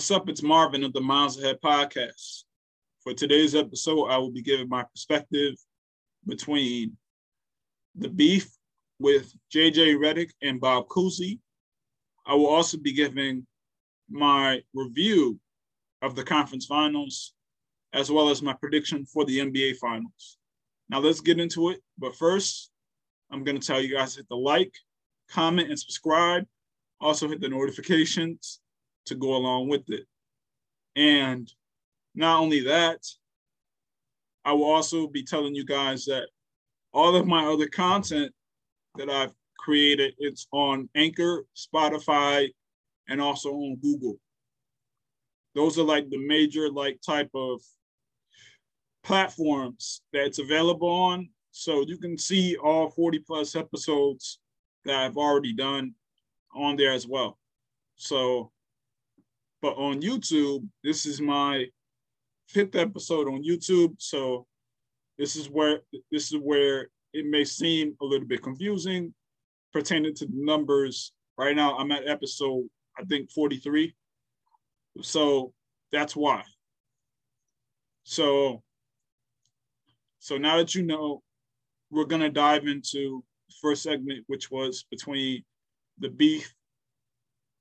What's up? It's Marvin of the Miles Ahead podcast. For today's episode, I will be giving my perspective between the beef with JJ Redick and Bob Cousy. I will also be giving my review of the conference finals, as well as my prediction for the NBA finals. Now let's get into it. But first, I'm going to tell you guys hit the like, comment, and subscribe. Also hit the notifications to go along with it. And not only that, I will also be telling you guys that all of my other content that I've created, it's on Anchor, Spotify, and also on Google. Those are like the major like type of platforms that's available on. So you can see all 40 plus episodes that I've already done on there as well. So but on YouTube, this is my fifth episode on YouTube. So this is where this is where it may seem a little bit confusing pertaining to the numbers. Right now, I'm at episode, I think 43. So that's why. So so now that you know, we're gonna dive into the first segment, which was between the beef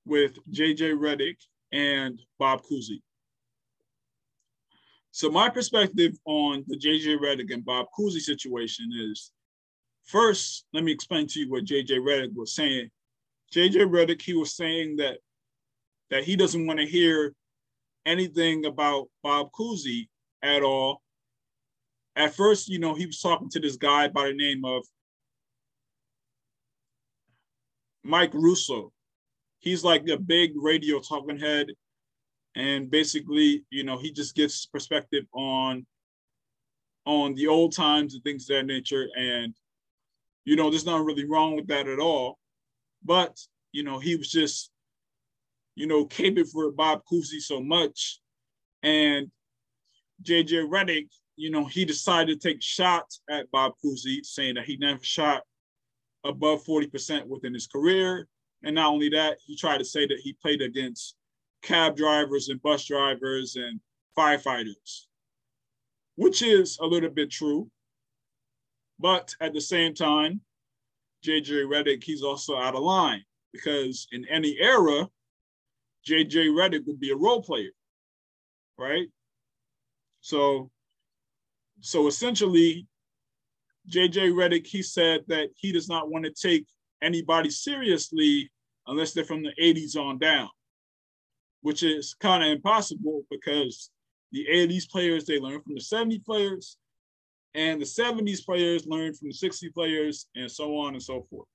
with JJ Redick and Bob Cousy. So my perspective on the JJ Redick and Bob Cousy situation is, first, let me explain to you what JJ Redick was saying. JJ Redick, he was saying that that he doesn't want to hear anything about Bob Cousy at all. At first, you know, he was talking to this guy by the name of Mike Russo he's like a big radio talking head. And basically you know he just gives perspective on on the old times and things of that nature. And you know there's nothing really wrong with that at all. But you know he was just you know caping for bob cousy so much. And jj Redick, you know he decided to take shots at bob cousy saying that he never shot above 40% within his career and not only that, he tried to say that he played against cab drivers and bus drivers and firefighters, which is a little bit true. But at the same time, JJ Redick, he's also out of line because in any era, JJ Redick would be a role player, right? So, so essentially, JJ Redick, he said that he does not want to take anybody seriously unless they're from the 80s on down, which is kind of impossible because the 80s players, they learn from the 70 players, and the 70s players learn from the 60 players, and so on and so forth.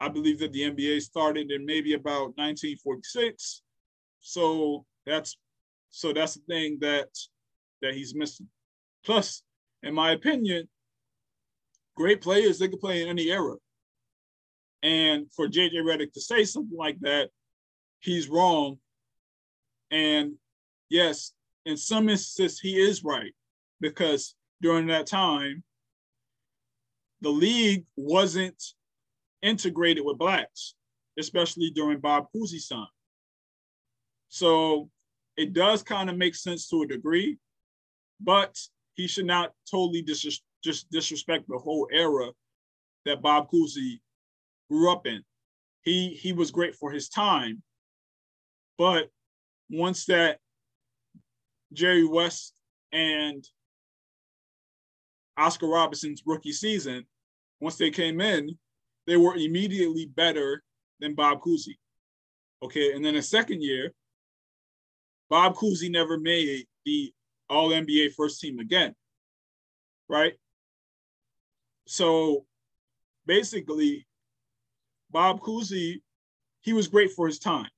I believe that the NBA started in maybe about 1946. So that's so that's the thing that that he's missing. Plus, in my opinion, great players they can play in any era. And for JJ Redick to say something like that, he's wrong. And yes, in some instances, he is right because during that time, the league wasn't integrated with blacks, especially during Bob Cousy's time. So it does kind of make sense to a degree, but he should not totally dis- just disrespect the whole era that Bob Cousy grew up in. He he was great for his time, but once that Jerry West and Oscar Robertson's rookie season, once they came in, they were immediately better than Bob Cousy. Okay, and then the second year, Bob Cousy never made the All NBA first team again, right? So basically, Bob Cousy, he was great for his time.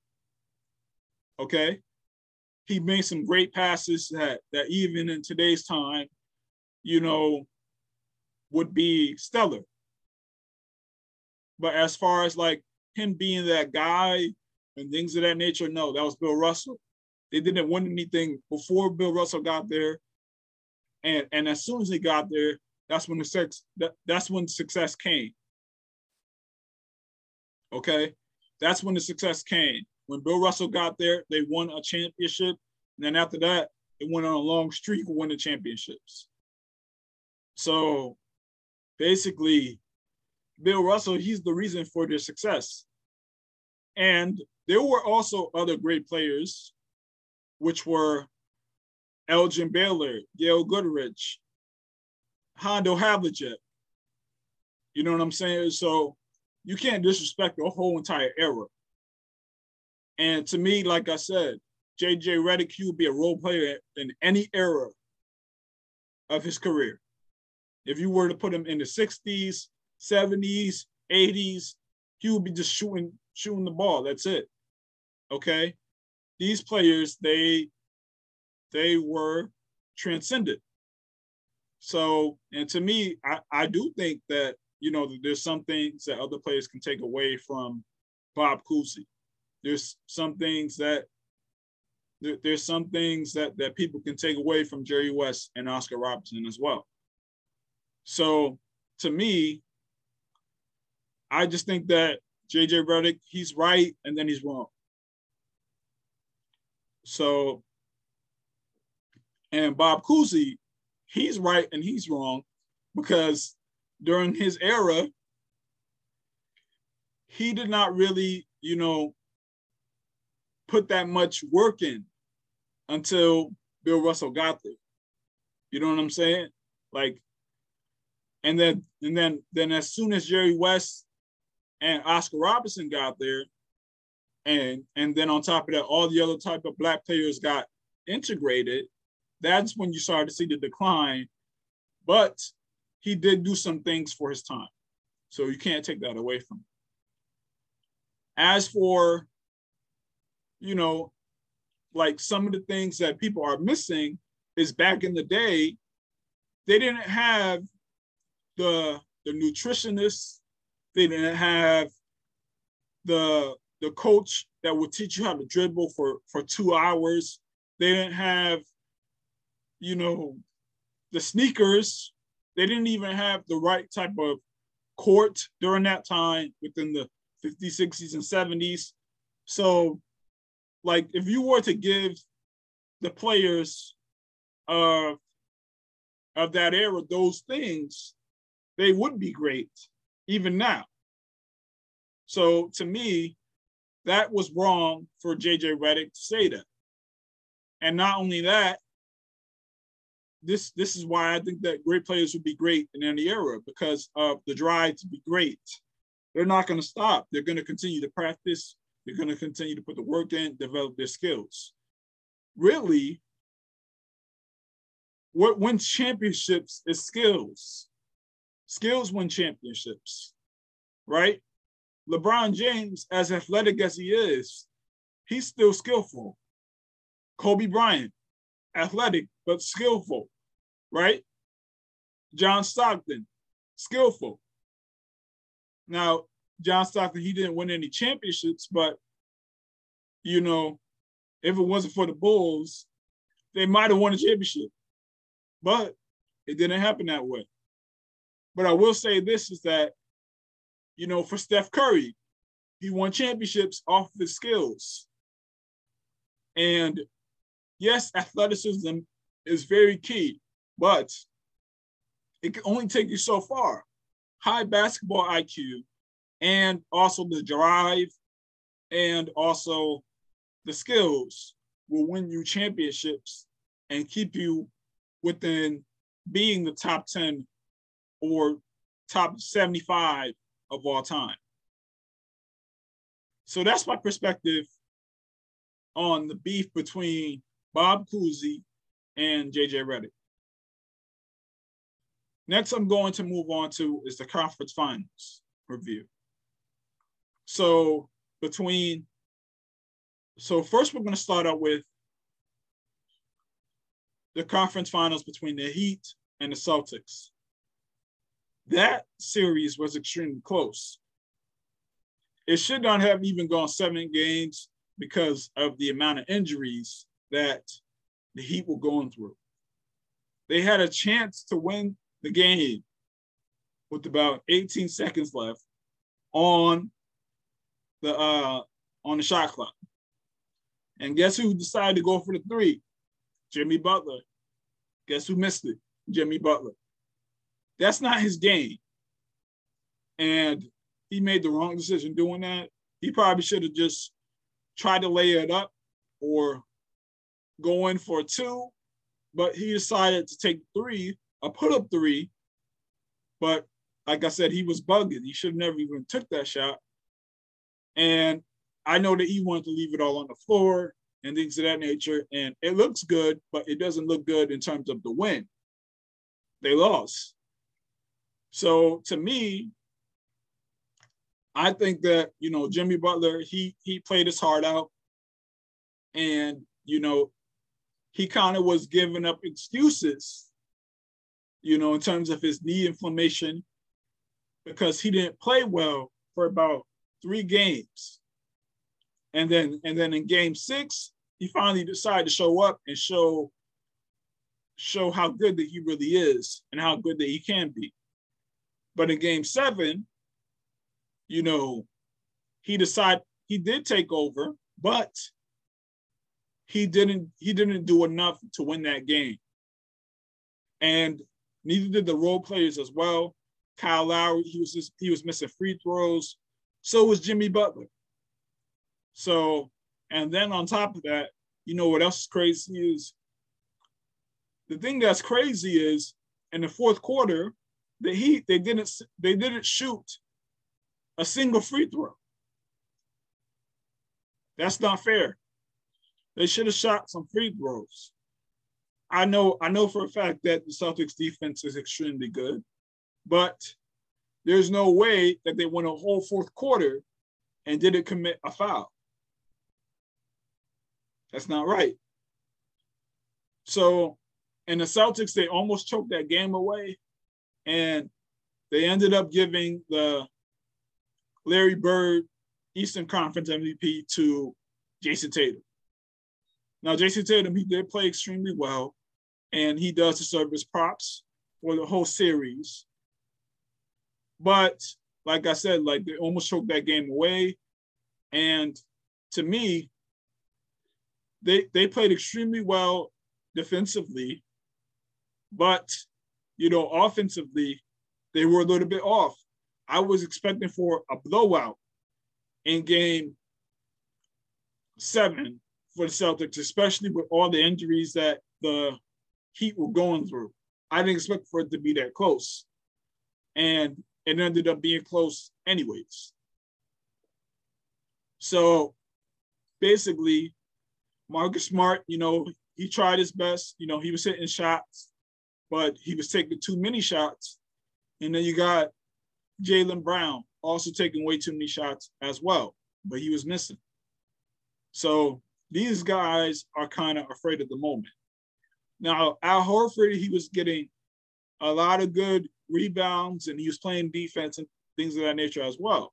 Okay. He made some great passes that, that even in today's time, you know, would be stellar. But as far as like him being that guy and things of that nature, no, that was Bill Russell. They didn't win anything before Bill Russell got there. And, and as soon as he got there, that's when the sex that, that's when success came. Okay. That's when the success came when Bill Russell got there, they won a championship. And then after that, it went on a long streak of winning championships. So basically, Bill Russell, he's the reason for their success. And there were also other great players, which were Elgin Baylor, Gail Goodrich, Hondo Havlicek. You know what I'm saying? So you can't disrespect the whole entire era. And to me, like I said, JJ Redick, would be a role player in any era of his career. If you were to put him in the 60s, 70s, 80s, he would be just shooting shooting the ball. That's it. Okay? These players, they they were transcended. So, and to me, I, I do think that, you know, there's some things that other players can take away from Bob Cousy. There's some things that there, there's some things that that people can take away from Jerry West and Oscar Robertson as well. So to me, I just think that JJ Redick, he's right and then he's wrong. So, and Bob Cousy, he's right and he's wrong because during his era, he did not really, you know, put that much work in until Bill Russell got there. You know what I'm saying? Like, and then and then then as soon as Jerry West and Oscar Robertson got there, and and then on top of that, all the other type of black players got integrated. That's when you started to see the decline. But he did do some things for his time, so you can't take that away from him. As for, you know, like some of the things that people are missing is back in the day, they didn't have the the nutritionists, they didn't have the the coach that would teach you how to dribble for for two hours. They didn't have, you know, the sneakers. They didn't even have the right type of court during that time within the 50s, 60s, and 70s. So like if you were to give the players of of that era those things, they would be great even now. So to me, that was wrong for JJ Redick to say that. And not only that, this this is why I think that great players would be great in any era because of the drive to be great. They're not going to stop. They're going to continue to practice, they're going to continue to put the work in, develop their skills. Really, what wins championships is skills. Skills win championships, right? LeBron James, as athletic as he is, he's still skillful. Kobe Bryant, athletic but skillful, right? John Stockton, skillful. Now, John Stockton, he didn't win any championships, but you know, if it wasn't for the Bulls, they might have won a championship. But it didn't happen that way. But I will say this is that, you know, for Steph Curry, he won championships off of his skills. And yes, athleticism is very key, but it can only take you so far. High basketball IQ and also the drive and also the skills will win you championships and keep you within being the top 10 or top 75 of all time. So that's my perspective on the beef between Bob Cousy and JJ Redick. Next, I'm going to move on to is the conference finals review. So between, so first we're going to start out with the conference finals between the Heat and the Celtics. That series was extremely close. It should not have even gone seven games because of the amount of injuries that the Heat were going through. They had a chance to win the game with about 18 seconds left on the uh on the shot clock. And guess who decided to go for the three? Jimmy Butler. Guess who missed it? Jimmy Butler. That's not his game. And he made the wrong decision doing that. He probably should have just tried to lay it up or go in for two, but he decided to take three, a put up three. But like I said, he was bugging. He should have never even took that shot. And I know that he wanted to leave it all on the floor and things of that nature. And it looks good, but it doesn't look good in terms of the win. They lost. So to me, I think that you know Jimmy Butler he he played his heart out, and you know he kind of was giving up excuses, you know, in terms of his knee inflammation, because he didn't play well for about three games, and then and then in Game Six he finally decided to show up and show show how good that he really is and how good that he can be. But in Game Seven you know, he decided he did take over, but he didn't he didn't do enough to win that game. And neither did the role players as well. Kyle Lowry, he was just, he was missing free throws. So was Jimmy Butler. So, and then on top of that, you know what else is crazy is the thing that's crazy is in the fourth quarter, the Heat they didn't they didn't shoot a single free throw. That's not fair. They should have shot some free throws. I know, I know for a fact that the Celtics defense is extremely good, but there's no way that they won a whole fourth quarter and didn't commit a foul. That's not right. So, in the Celtics, they almost choked that game away, and they ended up giving the Larry Bird, Eastern Conference MVP to Jayson Tatum. Now, Jayson Tatum, he did play extremely well, and he does deserve his props for the whole series. But like I said, like they almost choked that game away. And to me, they they played extremely well defensively, but you know, offensively, they were a little bit off. I was expecting for a blowout in game seven for the Celtics, especially with all the injuries that the Heat were going through. I didn't expect for it to be that close. And it ended up being close anyways. So basically, Marcus Smart, you know, he tried his best. You know, he was hitting shots, but he was taking too many shots. And then you got Jaylen Brown also taking way too many shots as well, but he was missing. So these guys are kind of afraid at the moment. Now, Al Horford, he was getting a lot of good rebounds and he was playing defense and things of that nature as well.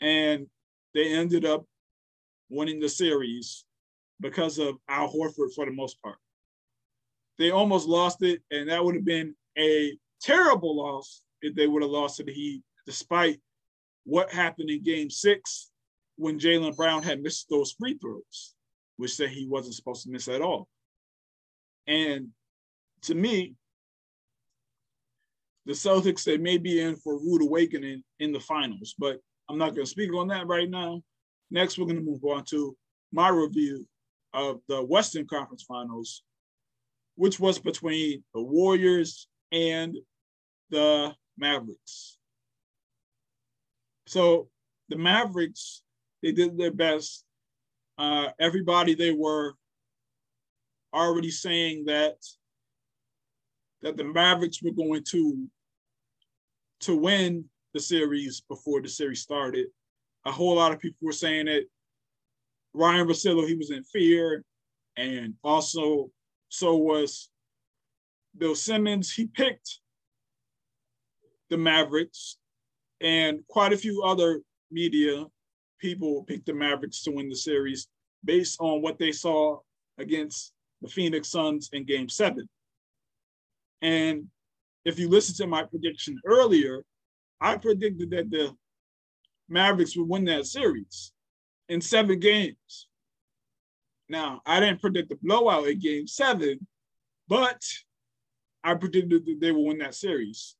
And they ended up winning the series because of Al Horford for the most part. They almost lost it, and that would have been a terrible loss if they would have lost to the Heat, despite what happened in game six when Jaylen Brown had missed those free throws, which said he wasn't supposed to miss at all. And to me, the Celtics, they may be in for a rude awakening in the finals, but I'm not going to speak on that right now. Next, we're going to move on to my review of the Western Conference Finals, which was between the Warriors and the Mavericks. So the Mavericks, they did their best. Uh, everybody they were already saying that that the Mavericks were going to to win the series before the series started. A whole lot of people were saying it. Ryan Russillo, he was in fear, and also so was Bill Simmons. He picked the Mavericks, and quite a few other media people picked the Mavericks to win the series based on what they saw against the Phoenix Suns in game seven. And if you listen to my prediction earlier, I predicted that the Mavericks would win that series in seven games. Now, I didn't predict the blowout in game seven, but I predicted that they would win that series.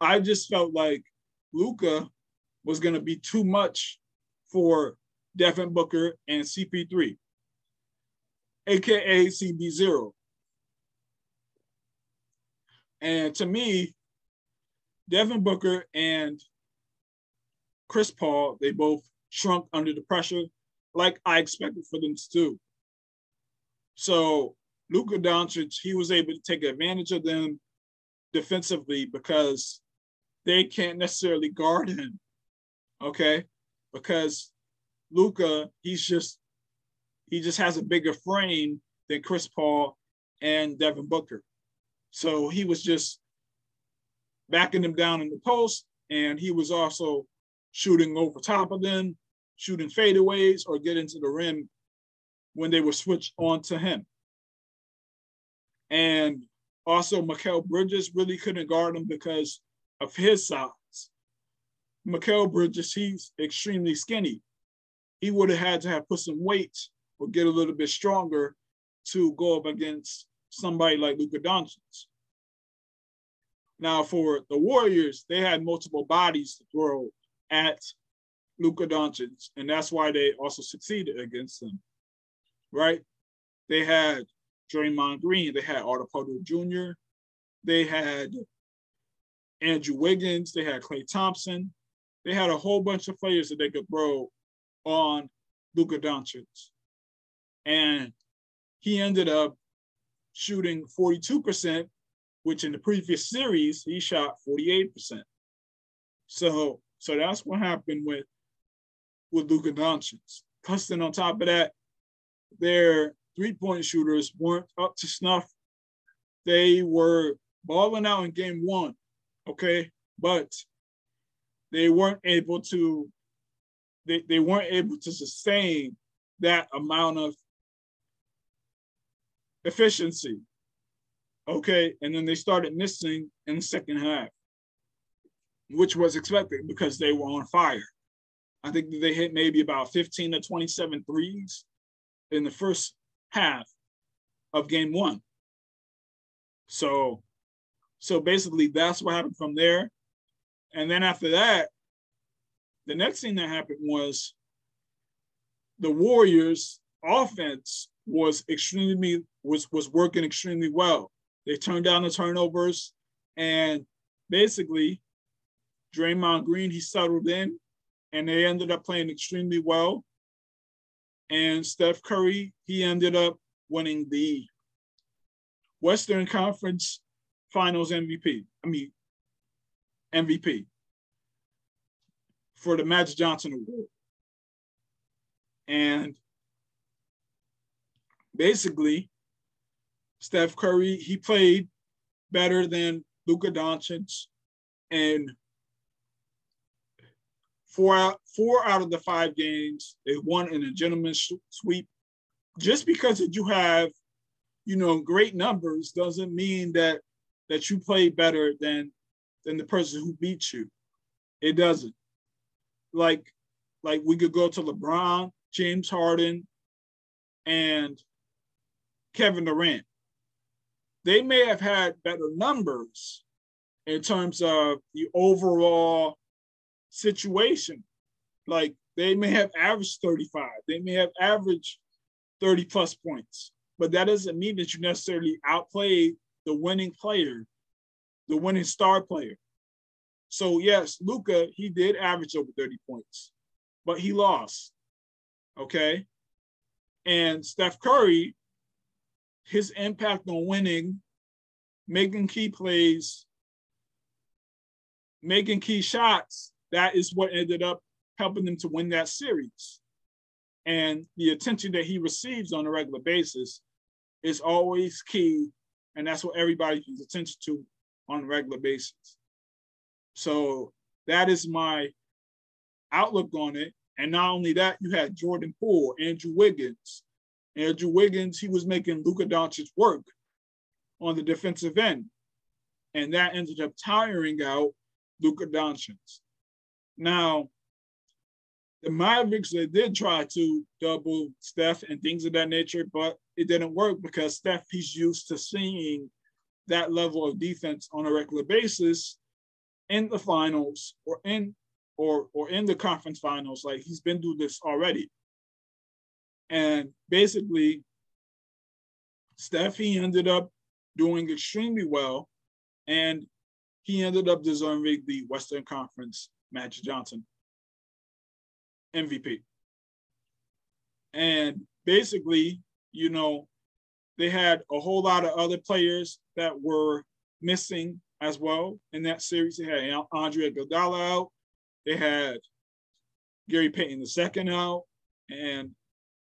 I just felt like Luka was going to be too much for Devin Booker and CP3, aka CB0. And to me, Devin Booker and Chris Paul, they both shrunk under the pressure like I expected for them to do. So Luka Doncic, he was able to take advantage of them defensively because they can't necessarily guard him. Okay, because Luka, he's just he just has a bigger frame than Chris Paul and Devin Booker. So he was just backing them down in the post, and he was also shooting over top of them, shooting fadeaways or get into the rim when they were switched on to him. And also, Mikal Bridges really couldn't guard him because of his size. Mikal Bridges, he's extremely skinny. He would have had to have put some weight or get a little bit stronger to go up against somebody like Luka Doncic. Now, for the Warriors, they had multiple bodies to throw at Luka Doncic, and that's why they also succeeded against them, right? They had Draymond Green, they had Porter Jr., they had Andrew Wiggins, they had Klay Thompson, they had a whole bunch of players that they could throw on Luka Doncic. And he ended up shooting 42%, which in the previous series, he shot 48%. So, so that's what happened with, with Luka Doncic. Plus, then on top of that, their three-point shooters weren't up to snuff. They were balling out in game one, okay? But they weren't able to, they, they weren't able to sustain that amount of efficiency. Okay, and then they started missing in the second half, which was expected because they were on fire. I think they hit maybe about 15 to 27 threes in the first half of game one. So, so basically that's what happened from there. And then after that, the next thing that happened was the Warriors offense was extremely was was working extremely well. They turned down the turnovers and basically Draymond Green he settled in and they ended up playing extremely well. And Steph Curry, he ended up winning the Western Conference Finals MVP. I mean, MVP for the Magic Johnson Award. And basically, Steph Curry, he played better than Luka Doncic and four out four out of the five games they won in a gentleman's sweep. Just because you have, you know, great numbers doesn't mean that that you play better than than the person who beat you. It doesn't. Like like we could go to LeBron, James Harden, and Kevin Durant. They may have had better numbers in terms of the overall situation. Like they may have averaged 35, they may have averaged 30 plus points, but that doesn't mean that you necessarily outplay the winning player, the winning star player. So yes, Luka, he did average over 30 points, but he lost. Okay. And Steph Curry, his impact on winning, making key plays, making key shots, that is what ended up helping them to win that series. And the attention that he receives on a regular basis is always key. And that's what everybody pays attention to on a regular basis. So that is my outlook on it. And not only that, you had Jordan Poole, Andrew Wiggins. Andrew Wiggins, he was making Luka Doncic work on the defensive end. And that ended up tiring out Luka Doncic. Now, the Mavericks they did try to double Steph and things of that nature, but it didn't work because Steph he's used to seeing that level of defense on a regular basis in the finals or in or or in the conference finals. Like he's been through this already. And basically, Steph he ended up doing extremely well, and he ended up deserving the Western Conference Magic Johnson MVP. And basically, you know, they had a whole lot of other players that were missing as well in that series. They had Andre Iguodala out. They had Gary Payton II out, and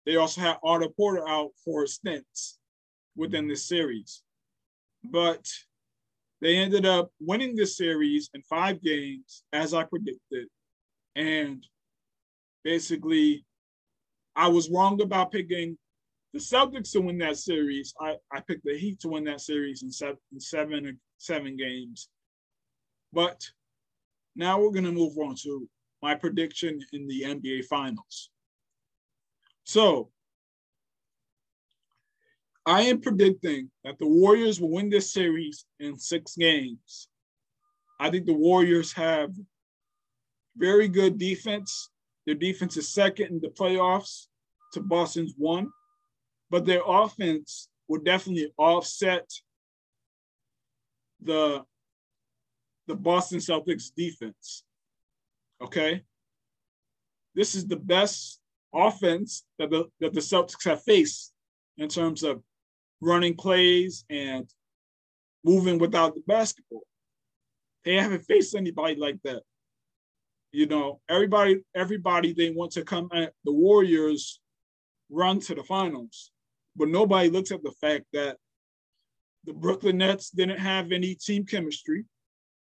they also had Otto Porter out for stints within this series. But they ended up winning this series in five games, as I predicted. And basically, I was wrong about picking the Celtics to win that series. I, I picked the Heat to win that series in seven, seven, seven games. But now we're going to move on to my prediction in the NBA Finals. So I am predicting that the Warriors will win this series in six games. I think the Warriors have very good defense. Their defense is second in the playoffs to Boston's one, but their offense will definitely offset the the Boston Celtics defense. Okay. This is the best offense that the that the Celtics have faced in terms of running plays and moving without the basketball. They haven't faced anybody like that. You know, everybody, everybody they want to come at the Warriors run to the finals. But nobody looks at the fact that the Brooklyn Nets didn't have any team chemistry,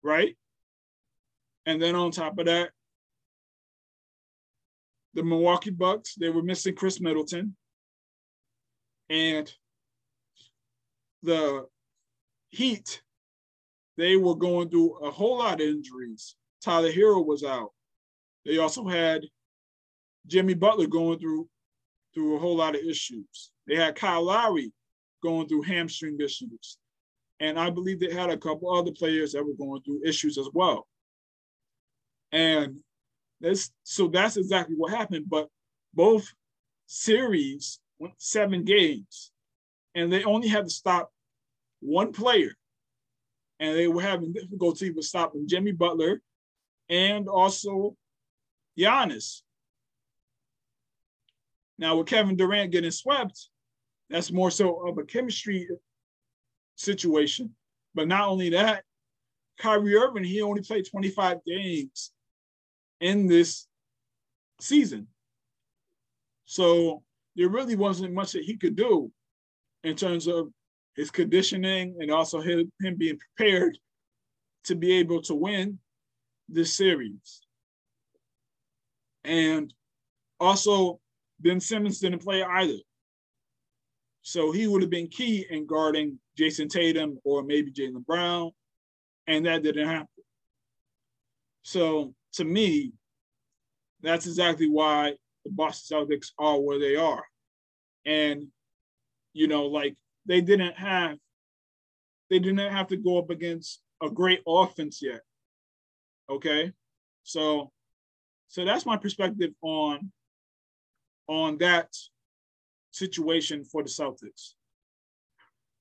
right? And then on top of that, the Milwaukee Bucks, they were missing Khris Middleton. And the Heat, they were going through a whole lot of injuries. Tyler Herro was out. They also had Jimmy Butler going through through a whole lot of issues. They had Kyle Lowry going through hamstring issues. And I believe they had a couple other players that were going through issues as well. And that's so that's exactly what happened. But both series went seven games and they only had to stop one player. And they were having difficulty with stopping Jimmy Butler and also Giannis. Now, with Kevin Durant getting swept, that's more so of a chemistry situation. But not only that, Kyrie Irving, he only played 25 games in this season. So there really wasn't much that he could do in terms of his conditioning and also him, him being prepared to be able to win this series. And also, Ben Simmons didn't play either. So he would have been key in guarding Jayson Tatum or maybe Jaylen Brown, and that didn't happen. So to me, that's exactly why the Boston Celtics are where they are. And, you know, like they didn't have they didn't have to go up against a great offense yet. Okay. So so that's my perspective on on that situation for the Celtics.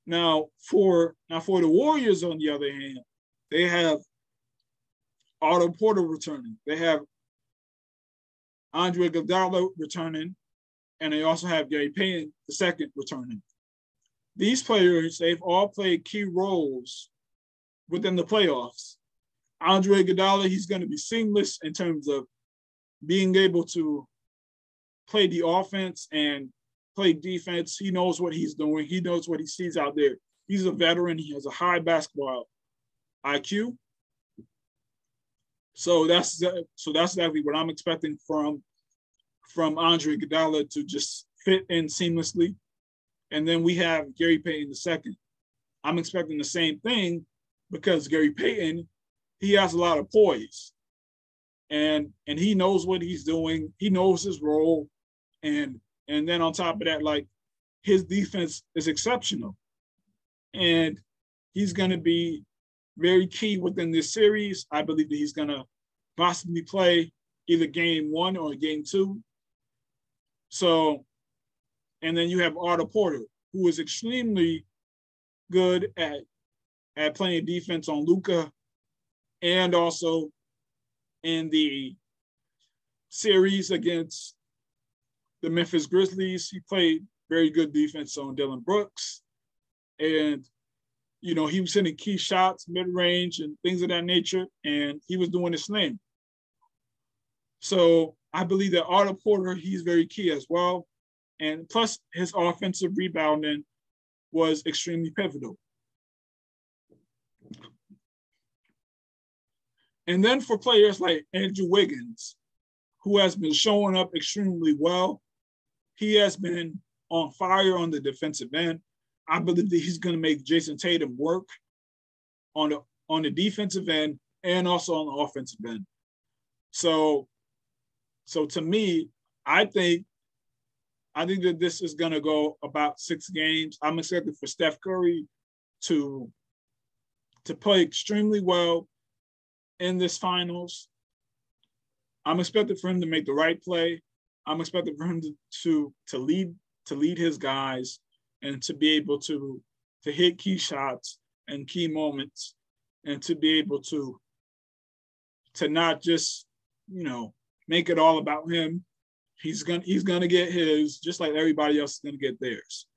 Now for now for the Warriors, on the other hand, they have Otto Porter returning. They have Andre Iguodala returning, and they also have Gary Payton the second returning. These players, they've all played key roles within the playoffs. Andre Iguodala, he's going to be seamless in terms of being able to play the offense and play defense. He knows what he's doing. He knows what he sees out there. He's a veteran. He has a high basketball IQ. So that's so that's exactly what I'm expecting from from Andre Iguodala to just fit in seamlessly. And then we have Gary Payton II. I'm expecting the same thing because Gary Payton, he has a lot of poise. and and he knows what he's doing. He knows his role, and and then on top of that, like his defense is exceptional, and he's going to be very key within this series. I believe that he's going to possibly play either game one or game two. So, and then you have Otto Porter, who is extremely good at at playing defense on Luka, and also in the series against the Memphis Grizzlies, he played very good defense on Dillon Brooks, and you know he was hitting key shots, mid range, and things of that nature, and he was doing his thing. So I believe that Otto Porter, he's very key as well. And plus his offensive rebounding was extremely pivotal. And then for players like Andrew Wiggins, who has been showing up extremely well, he has been on fire on the defensive end. I believe that he's going to make Jayson Tatum work on the on the defensive end and also on the offensive end. So so to me, I think I think that this is going to go about six games. I'm expecting for Steph Curry to to play extremely well in this finals. I'm expecting for him to make the right play. I'm expecting for him to to, to lead to lead his guys and to be able to to hit key shots and key moments and to be able to to not just you know make it all about him. He's gonna he's gonna get his just like everybody else is gonna get theirs.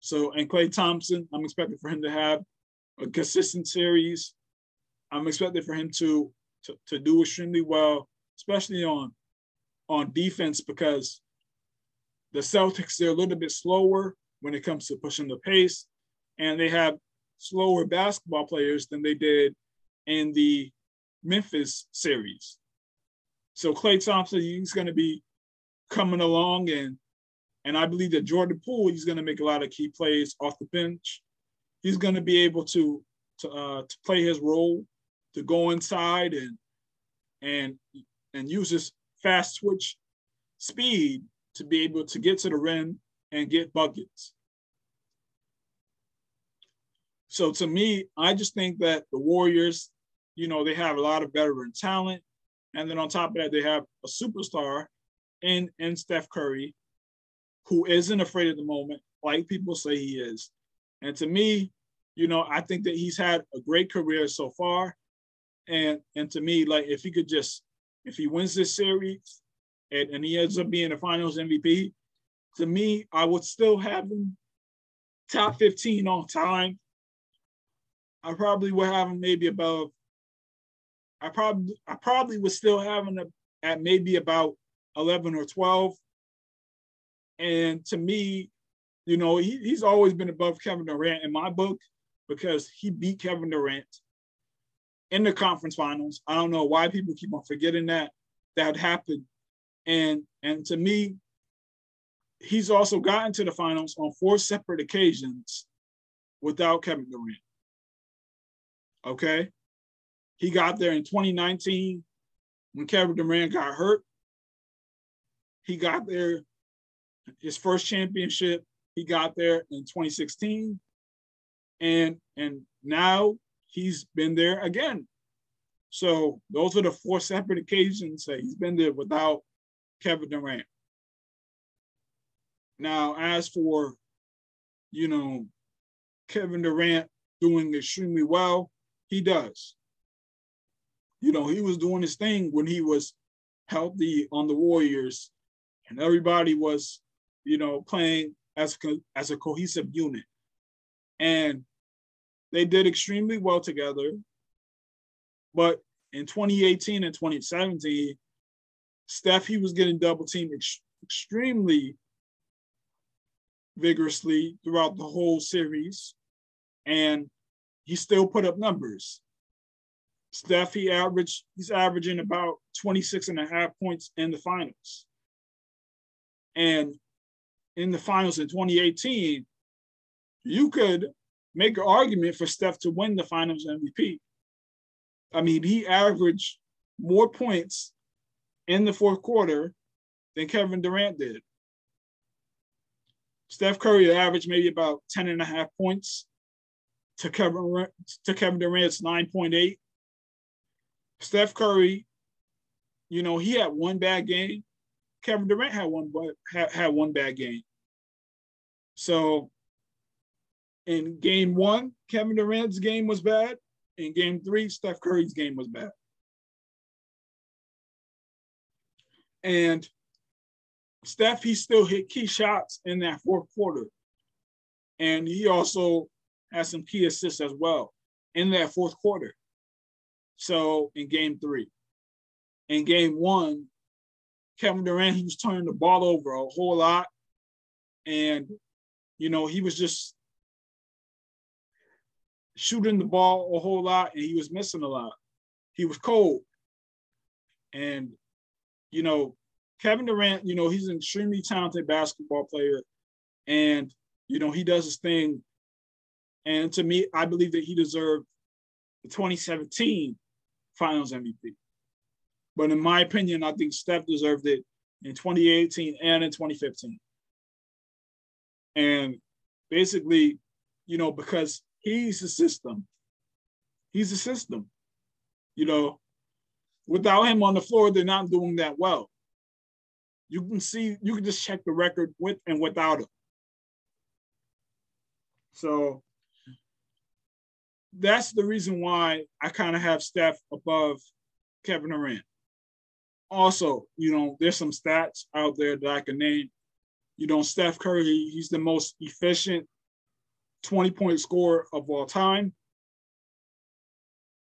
So and Klay Thompson, I'm expecting for him to have a consistent series. I'm expecting for him to to, to do extremely well, especially on on defense because the Celtics they're a little bit slower when it comes to pushing the pace, and they have slower basketball players than they did in the Memphis series. So Klay Thompson, he's going to be coming along, and and I believe that Jordan Poole, he's going to make a lot of key plays off the bench. He's going to be able to to uh, to play his role, to go inside and and and use his fast switch speed to be able to get to the rim and get buckets. So to me, I just think that the Warriors, you know, they have a lot of veteran talent. And then on top of that, they have a superstar in, in Steph Curry, who isn't afraid at the moment, like people say he is. And to me, you know, I think that he's had a great career so far. And and to me, like if he could just if he wins this series and, and he ends up being the finals MVP, to me, I would still have him top 15 on time. I probably would have him maybe above I probably I probably was still having a at maybe about 11 or 12. And to me, you know, he, he's always been above Kevin Durant in my book because he beat Kevin Durant in the conference finals. I don't know why people keep on forgetting that that happened. And and to me, he's also gotten to the finals on four separate occasions without Kevin Durant. Okay. He got there in 2019 when Kevin Durant got hurt. He got there, his first championship, he got there in 2016. And, and now he's been there again. So those are the four separate occasions that he's been there without Kevin Durant. Now, as for, you know, Kevin Durant doing extremely well, he does you know, he was doing his thing when he was healthy on the Warriors, and everybody was, you know, playing as as a cohesive unit, and they did extremely well together. But in 2018 and 2017, Steph he was getting double teamed ex- extremely vigorously throughout the whole series, and he still put up numbers. Steph, he averaged, he's averaging about 26 and a half points in the finals. And in the finals in 2018, you could make an argument for Steph to win the finals MVP. I mean, he averaged more points in the fourth quarter than Kevin Durant did. Steph Curry averaged maybe about 10 and a half points to Kevin, to Kevin Durant's 9.8. Steph Curry, you know, he had one bad game. Kevin Durant had one had, had one bad game. So in game one, Kevin Durant's game was bad. In game three, Steph Curry's game was bad. And Steph, he still hit key shots in that fourth quarter. And he also had some key assists as well in that fourth quarter. So in game three. In game one, Kevin Durant, he was turning the ball over a whole lot. And, you know, he was just shooting the ball a whole lot and he was missing a lot. He was cold. And, you know, Kevin Durant, you know, he's an extremely talented basketball player. And, you know, he does his thing. And to me, I believe that he deserved the 2017 finals MVP. But in my opinion, I think Steph deserved it in 2018 and in 2015. And basically, you know, because he's the system. He's the system. You know, without him on the floor, they're not doing that well. You can see, you can just check the record with and without him. So that's the reason why I kind of have Steph above Kevin Durant. Also, you know, there's some stats out there that I can name. You know, Steph Curry, he's the most efficient 20 point scorer of all time.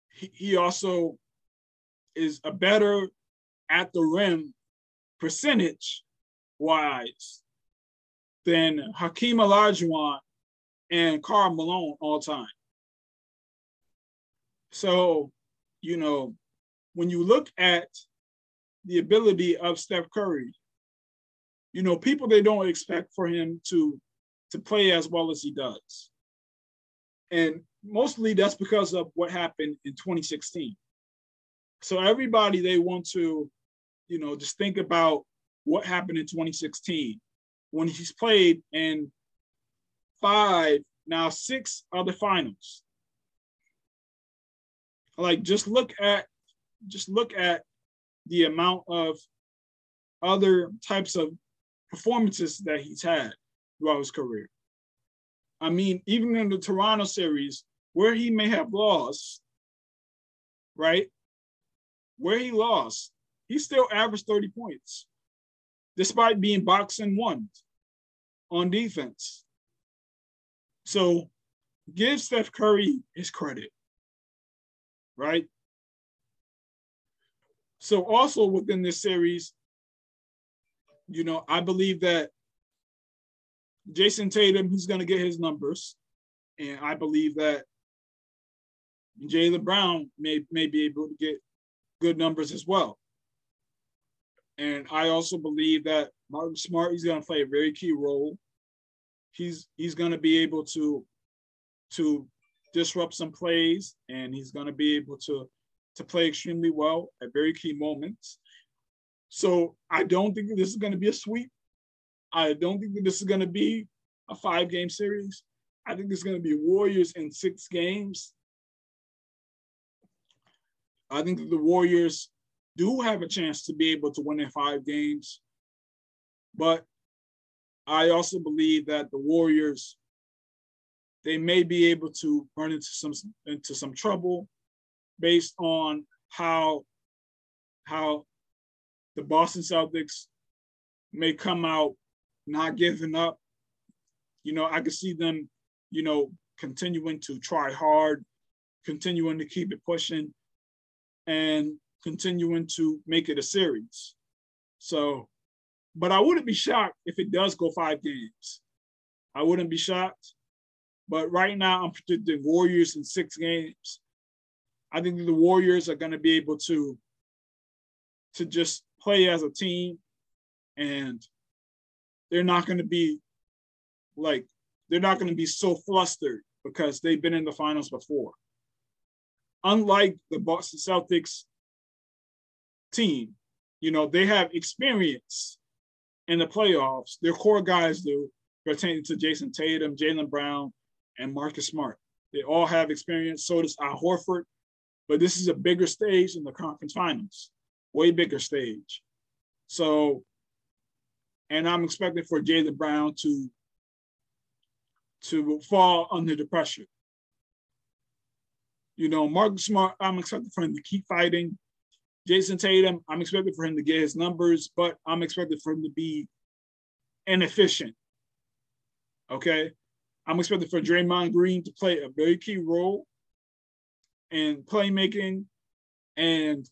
He, also is a better at the rim percentage wise than Hakeem Olajuwon and Karl Malone all time. So, you know, when you look at the ability of Steph Curry, you know, people they don't expect for him to to play as well as he does. And mostly that's because of what happened in 2016. So everybody they want to you know, just think about what happened in 2016 when he's played in five, now six other finals. Like just look at just look at the amount of other types of performances that he's had throughout his career. I mean, even in the Toronto series, where he may have lost, right? Where he lost, he still averaged 30 points, despite being boxing one on defense. So give Steph Curry his credit, right? So also within this series, you know, I believe that Jayson Tatum, he's going to get his numbers. And I believe that Jaylen Brown may, may be able to get good numbers as well. And I also believe that Marcus Smart is going to play a very key role. He's he's going to be able to to disrupt some plays, and he's going to be able to to play extremely well at very key moments. So I don't think this is going to be a sweep. I don't think that this is going to be a five game series. I think it's going to be Warriors in six games. I think that the Warriors do have a chance to be able to win in five games. But I also believe that the Warriors, they may be able to run into some into some trouble based on how how the Boston Celtics may come out not giving up. You know, I can see them, you know, continuing to try hard, continuing to keep it pushing. And continuing to make it a series. So, but I wouldn't be shocked if it does go five games. I wouldn't be shocked. But right now, I'm predicting Warriors in six games. I think the Warriors are going to be able to to just play as a team, and they're not going to be like they're not going to be so flustered because they've been in the finals before. Unlike the Boston Celtics team. you know, they have experience in the playoffs. Their core guys do, pertaining to Jayson Tatum, Jaylen Brown, and Marcus Smart. They all have experience. So does Al Horford. But this is a bigger stage in the conference finals, way bigger stage. So, and I'm expecting for Jaylen Brown to to fall under the pressure. You know, Marcus Smart, I'm expecting for him to keep fighting. Jayson Tatum, I'm expecting for him to get his numbers, but I'm expecting for him to be inefficient. Okay. I'm expecting for Draymond Green to play a very key role in playmaking and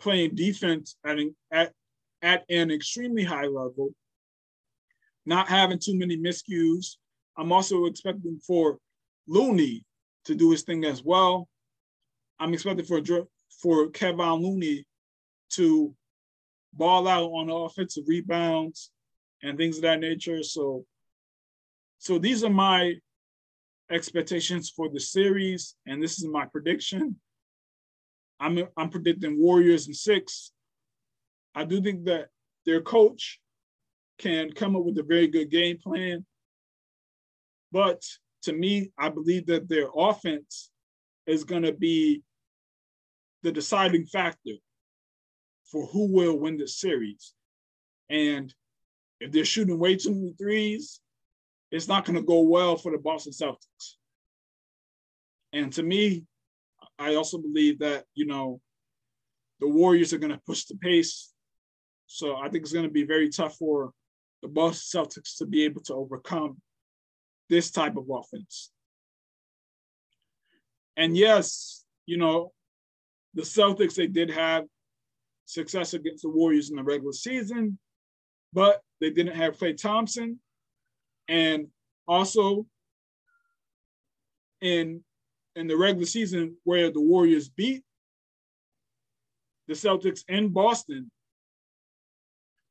playing defense at at, at an extremely high level, not having too many miscues. I'm also expecting for Looney to do his thing as well. I'm expecting for for Kevon Looney to ball out on offensive rebounds and things of that nature. So, so these are my expectations for the series, and this is my prediction. I'm I'm predicting Warriors in six. I do think that their coach can come up with a very good game plan. But to me, I believe that their offense is going to be the deciding factor for who will win the series. And if they're shooting way too many threes, it's not going to go well for the Boston Celtics. And to me, I also believe that, you know, the Warriors are going to push the pace. So I think it's going to be very tough for the Boston Celtics to be able to overcome this type of offense. And yes, you know, the Celtics, they did have success against the Warriors in the regular season, but they didn't have Klay Thompson. And also in in the regular season where the Warriors beat the Celtics in Boston,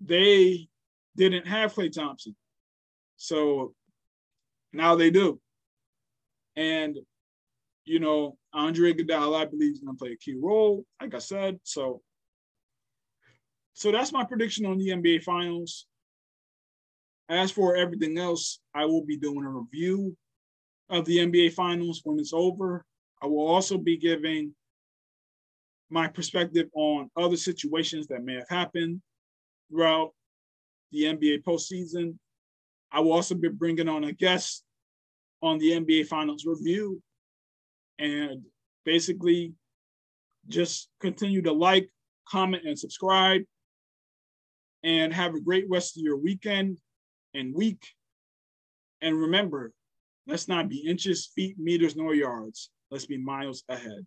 they didn't have Klay Thompson. So now they do. And you know, Andre Iguodala, I believe, is going to play a key role, like I said. So, so that's my prediction on the NBA Finals. As for everything else, I will be doing a review of the NBA Finals when it's over. I will also be giving my perspective on other situations that may have happened throughout the NBA postseason. I will also be bringing on a guest on the NBA Finals review and basically just continue to like, comment, and subscribe. And have a great rest of your weekend and week. And remember, let's not be inches, feet, meters, nor yards. Let's be miles ahead.